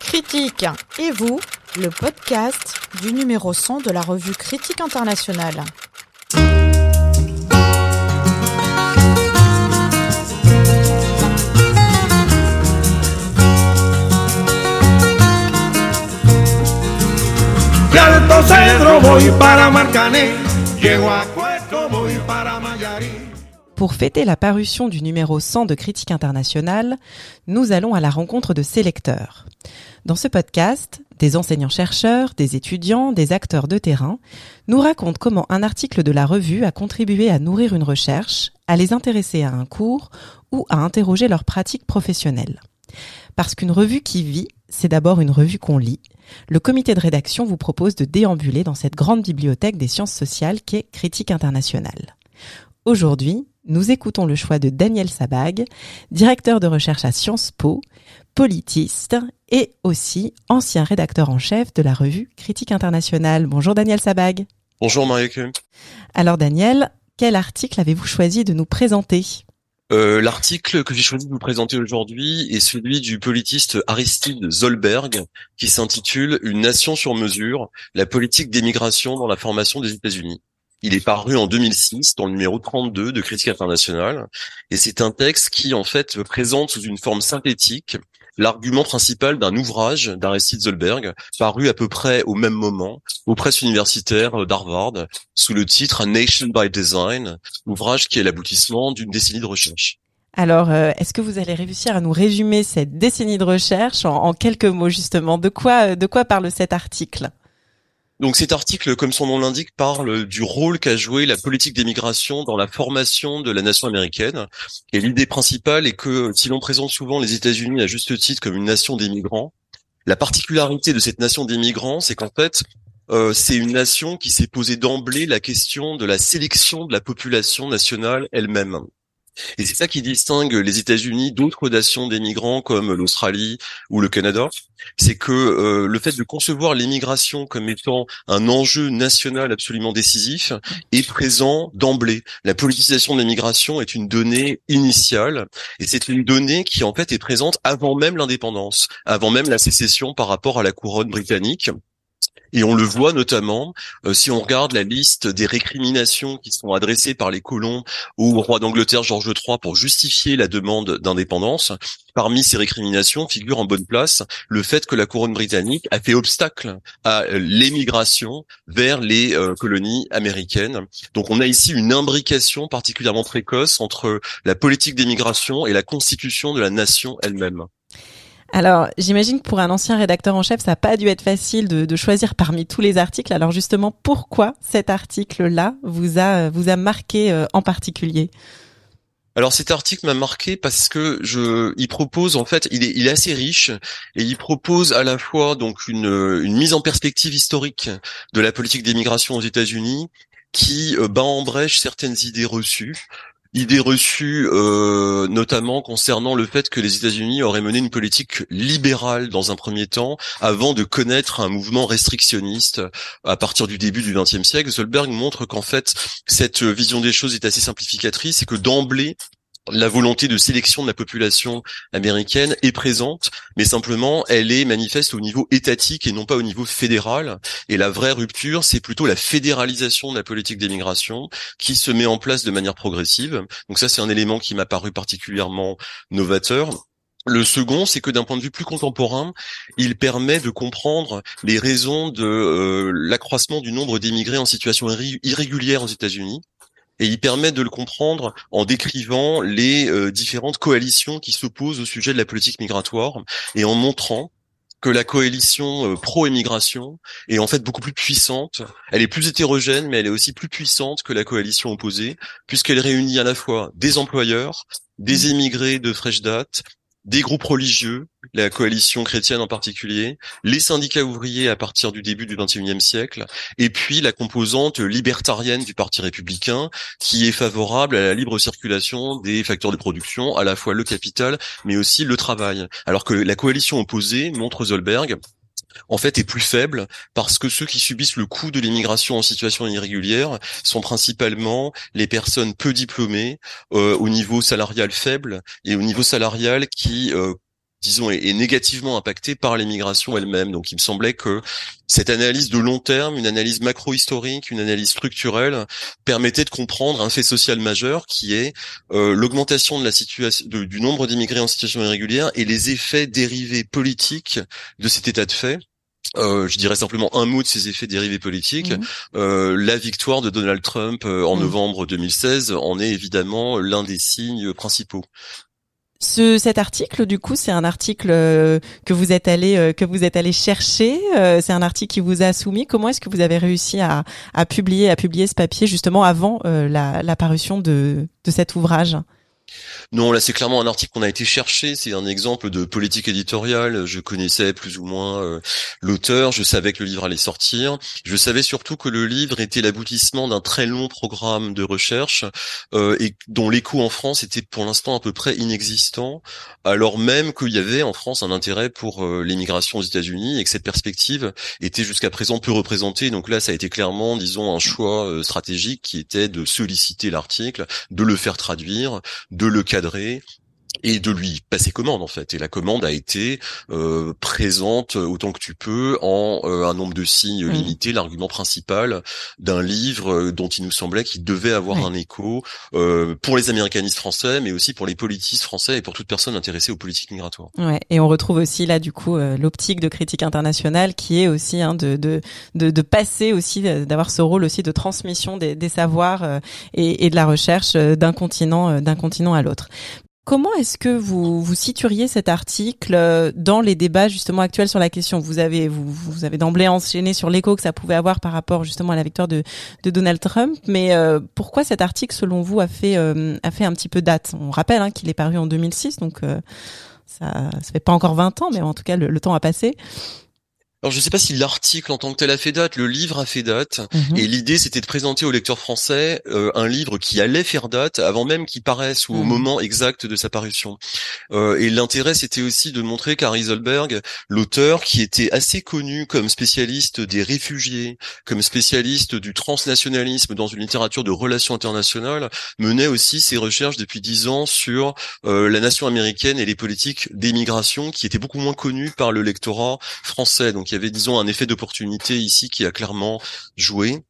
Critique et vous, le podcast du numéro 100 de la revue Critique internationale. Pour fêter la parution du numéro 100 de Critique internationale, nous allons à la rencontre de ses lecteurs. Dans ce podcast, des enseignants-chercheurs, des étudiants, des acteurs de terrain nous racontent comment un article de la revue a contribué à nourrir une recherche, à les intéresser à un cours ou à interroger leurs pratiques professionnelles. Parce qu'une revue qui vit, c'est d'abord une revue qu'on lit. Le comité de rédaction vous propose de déambuler dans cette grande bibliothèque des sciences sociales qu'est Critique internationale. Aujourd'hui, nous écoutons le choix de Daniel Sabag, directeur de recherche à Sciences Po, politiste et aussi ancien rédacteur en chef de la revue Critique internationale. Bonjour Daniel Sabag. Bonjour marie Alors Daniel, quel article avez-vous choisi de nous présenter? Euh, L'article que j'ai choisi de vous présenter aujourd'hui est celui du politiste Aristide Zolberg qui s'intitule Une nation sur mesure, la politique d'émigration dans la formation des États-Unis. Il est paru en 2006 dans le numéro 32 de Critique internationale. Et c'est un texte qui en fait présente sous une forme synthétique l'argument principal d'un ouvrage d'Aristide Zolberg paru à peu près au même moment aux presses universitaires d'Harvard sous le titre Nation by Design, ouvrage qui est l'aboutissement d'une décennie de recherche. Alors, euh, est-ce que vous allez réussir à nous résumer cette décennie de recherche en, en quelques mots justement? De quoi, de quoi parle cet article? Donc cet article, comme son nom l'indique, parle du rôle qu'a joué la politique d'émigration dans la formation de la nation américaine. Et l'idée principale est que si l'on présente souvent les États-Unis à juste titre comme une nation d'émigrants, la particularité de cette nation d'émigrants, c'est qu'en fait, euh, c'est une nation qui s'est posée d'emblée la question de la sélection de la population nationale elle-même. Et c'est ça qui distingue les États-Unis d'autres nations d'émigrants comme l'Australie ou le Canada, c'est que euh, le fait de concevoir l'immigration comme étant un enjeu national absolument décisif est présent d'emblée. La politisation de l'immigration est une donnée initiale et c'est une donnée qui en fait est présente avant même l'indépendance, avant même la sécession par rapport à la couronne britannique. Et on le voit notamment euh, si on regarde la liste des récriminations qui sont adressées par les colons au roi d'Angleterre George III pour justifier la demande d'indépendance. Parmi ces récriminations figure en bonne place le fait que la couronne britannique a fait obstacle à euh, l'émigration vers les euh, colonies américaines. Donc on a ici une imbrication particulièrement précoce entre la politique d'émigration et la constitution de la nation elle-même. Alors, j'imagine que pour un ancien rédacteur en chef, ça n'a pas dû être facile de, choisir parmi tous les articles. Alors justement, pourquoi cet article-là vous a vous a marqué euh, en particulier? Alors cet article m'a marqué parce que je, il propose en fait, il est, il est assez riche et il propose à la fois donc une, une mise en perspective historique de la politique d'émigration aux États-Unis qui euh, bat en brèche certaines idées reçues idée reçue euh, notamment concernant le fait que les États-Unis auraient mené une politique libérale dans un premier temps avant de connaître un mouvement restrictionniste à partir du début du XXe siècle. Solberg montre qu'en fait cette vision des choses est assez simplificatrice et que d'emblée la volonté de sélection de la population américaine est présente, mais simplement elle est manifeste au niveau étatique et non pas au niveau fédéral. Et la vraie rupture, c'est plutôt la fédéralisation de la politique d'immigration qui se met en place de manière progressive. Donc ça, c'est un élément qui m'a paru particulièrement novateur. Le second, c'est que d'un point de vue plus contemporain, il permet de comprendre les raisons de euh, l'accroissement du nombre d'immigrés en situation irrégulière aux États-Unis et il permet de le comprendre en décrivant les euh, différentes coalitions qui s'opposent au sujet de la politique migratoire et en montrant que la coalition euh, pro-émigration est en fait beaucoup plus puissante. Elle est plus hétérogène, mais elle est aussi plus puissante que la coalition opposée, puisqu'elle réunit à la fois des employeurs, des émigrés de fraîche date, des groupes religieux, la coalition chrétienne en particulier, les syndicats ouvriers à partir du début du XXIe siècle, et puis la composante libertarienne du Parti républicain qui est favorable à la libre circulation des facteurs de production, à la fois le capital, mais aussi le travail. Alors que la coalition opposée, montre Zolberg, en fait est plus faible parce que ceux qui subissent le coût de l'immigration en situation irrégulière sont principalement les personnes peu diplômées euh, au niveau salarial faible et au niveau salarial qui euh, disons, est, négativement impacté par l'immigration elle-même. Donc, il me semblait que cette analyse de long terme, une analyse macro-historique, une analyse structurelle, permettait de comprendre un fait social majeur qui est euh, l'augmentation de la situation, du nombre d'immigrés en situation irrégulière et les effets dérivés politiques de cet état de fait. Euh, je dirais simplement un mot de ces effets dérivés politiques. Mmh. Euh, la victoire de Donald Trump en mmh. novembre 2016 en est évidemment l'un des signes principaux. Ce, cet article, du coup, c'est un article euh, que vous êtes allé euh, que vous êtes allé chercher. Euh, c'est un article qui vous a soumis. Comment est-ce que vous avez réussi à, à publier à publier ce papier justement avant la, la parution de, de cet ouvrage? Non, là c'est clairement un article qu'on a été chercher. C'est un exemple de politique éditoriale. Je connaissais plus ou moins euh, l'auteur. Je savais que le livre allait sortir. Je savais surtout que le livre était l'aboutissement d'un très long programme de recherche euh, et dont l'écho en France était pour l'instant à peu près inexistant, alors même qu'il y avait en France un intérêt pour euh, l'immigration aux États-Unis et que cette perspective était jusqu'à présent peu représentée. Donc là, ça a été clairement, disons, un choix stratégique qui était de solliciter l'article, de le faire traduire, le cadrer et de lui passer commande en fait. Et la commande a été euh, présente autant que tu peux en euh, un nombre de signes mmh. limité, l'argument principal d'un livre euh, dont il nous semblait qu'il devait avoir un écho pour les américanistes français, mais aussi pour les politistes français et pour toute personne intéressée aux politiques migratoires. Ouais, et on retrouve aussi là du coup l'optique de critique internationale qui est aussi hein, de, de, de, de, passer aussi, d'avoir ce rôle aussi de transmission des, des savoirs et, et de la recherche d'un continent d'un continent à l'autre. Comment est-ce que vous vous situeriez cet article euh, dans les débats justement actuels sur la question? Vous avez vous, vous avez d'emblée enchaîné sur l'écho que ça pouvait avoir par rapport justement à la victoire de, de Donald Trump, mais euh, pourquoi cet article selon vous a fait euh, a fait un petit peu date? On rappelle hein, qu'il est paru en 2006, donc ça ça fait pas encore 20 ans, mais en tout cas le temps a passé. Alors je ne sais pas si l'article en tant que tel a fait date, le livre a fait date, mhm. et l'idée c'était de présenter aux lecteurs français euh, un livre qui allait faire date avant même qu'il paraisse ou au mhm. moment exact de sa parution. Euh, et l'intérêt c'était aussi de montrer qu'Harry Zolberg, l'auteur qui était assez connu comme spécialiste des réfugiés, comme spécialiste du transnationalisme dans une littérature de relations internationales, menait aussi ses recherches depuis dix ans sur euh, la nation américaine et les politiques d'émigration qui étaient beaucoup moins connues par le lectorat français. Donc il y avait, disons, un effet d'opportunité ici qui a clairement joué.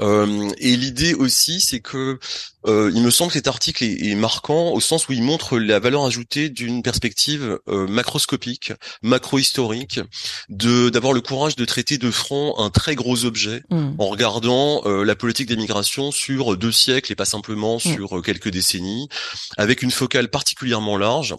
Euh, et l'idée aussi, c'est que euh, il me semble que cet article est, marquant au sens où il montre la valeur ajoutée d'une perspective euh, macroscopique, macro-historique, de d'avoir le courage de traiter de front un très gros objet mm. en regardant la politique d'immigration sur deux siècles et pas simplement mm. sur quelques décennies, avec une focale particulièrement large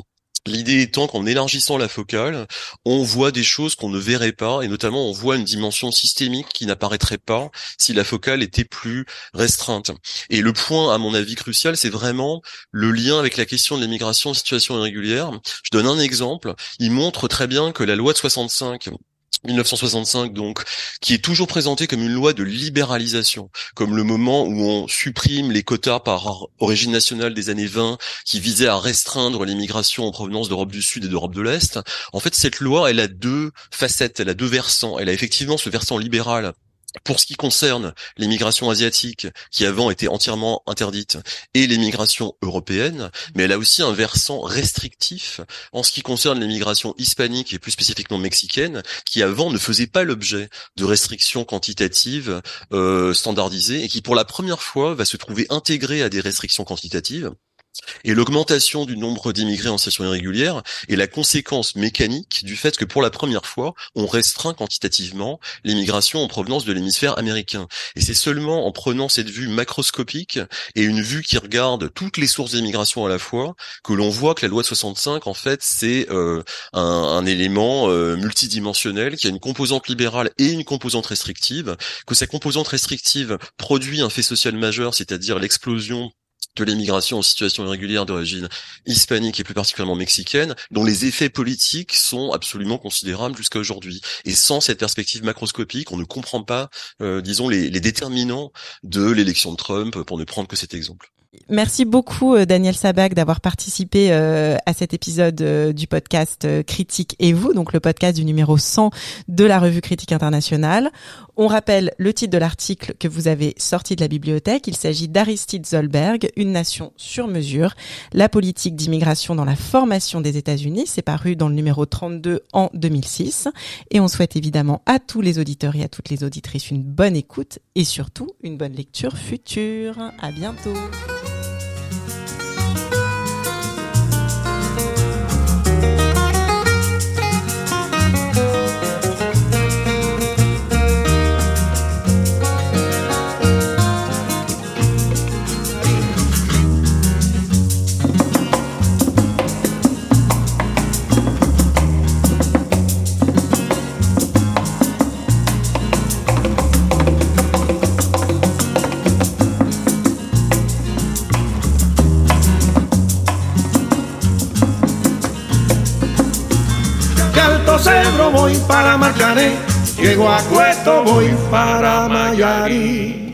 L'idée étant qu'en élargissant la focale, on voit des choses qu'on ne verrait pas, et notamment on voit une dimension systémique qui n'apparaîtrait pas si la focale était plus restreinte. Et le point, à mon avis, crucial, c'est vraiment le lien avec la question de l'immigration en situation irrégulière. Je donne un exemple. Il montre très bien que la loi de 65 1965 donc, qui est toujours présenté comme une loi de libéralisation, comme le moment où on supprime les quotas par origine nationale des années 20 qui visaient à restreindre l'immigration en provenance d'Europe du Sud et d'Europe de l'Est. En fait, cette loi, elle a deux facettes, elle a deux versants. Elle a effectivement ce versant libéral pour ce qui concerne l'immigration asiatique, qui avant était entièrement interdite, et l'immigration européenne, mais elle a aussi un versant restrictif en ce qui concerne l'immigration hispanique et plus spécifiquement mexicaine, qui avant ne faisait pas l'objet de restrictions quantitatives euh, standardisées et qui pour la première fois va se trouver intégrée à des restrictions quantitatives et l'augmentation du nombre d'immigrés en situation irrégulière est la conséquence mécanique du fait que pour la première fois, on restreint quantitativement l'immigration en provenance de l'hémisphère américain. Et c'est seulement en prenant cette vue macroscopique et une vue qui regarde toutes les sources d'immigration à la fois que l'on voit que la loi de 65, en fait, c'est euh, un, élément euh, multidimensionnel qui a une composante libérale et une composante restrictive, que sa composante restrictive produit un fait social majeur, c'est-à-dire l'explosion de l'immigration en situation irrégulière d'origine hispanique et plus particulièrement mexicaine, dont les effets politiques sont absolument considérables jusqu'à aujourd'hui. Et sans cette perspective macroscopique, on ne comprend pas, euh, disons, les, les déterminants de l'élection de Trump, pour ne prendre que cet exemple. Merci beaucoup euh, Daniel Sabac d'avoir participé euh, à cet épisode euh, du podcast Critique et vous, donc le podcast du numéro 100 de la revue Critique internationale. On rappelle le titre de l'article que vous avez sorti de la bibliothèque. Il s'agit d'Aristide Zolberg, Une nation sur mesure, la politique d'immigration dans la formation des États-Unis. C'est paru dans le numéro 32 en 2006. Et on souhaite évidemment à tous les auditeurs et à toutes les auditrices une bonne écoute et surtout une bonne lecture future. À bientôt. Voy para Marcané, llego a Cueto, voy para Mayarí.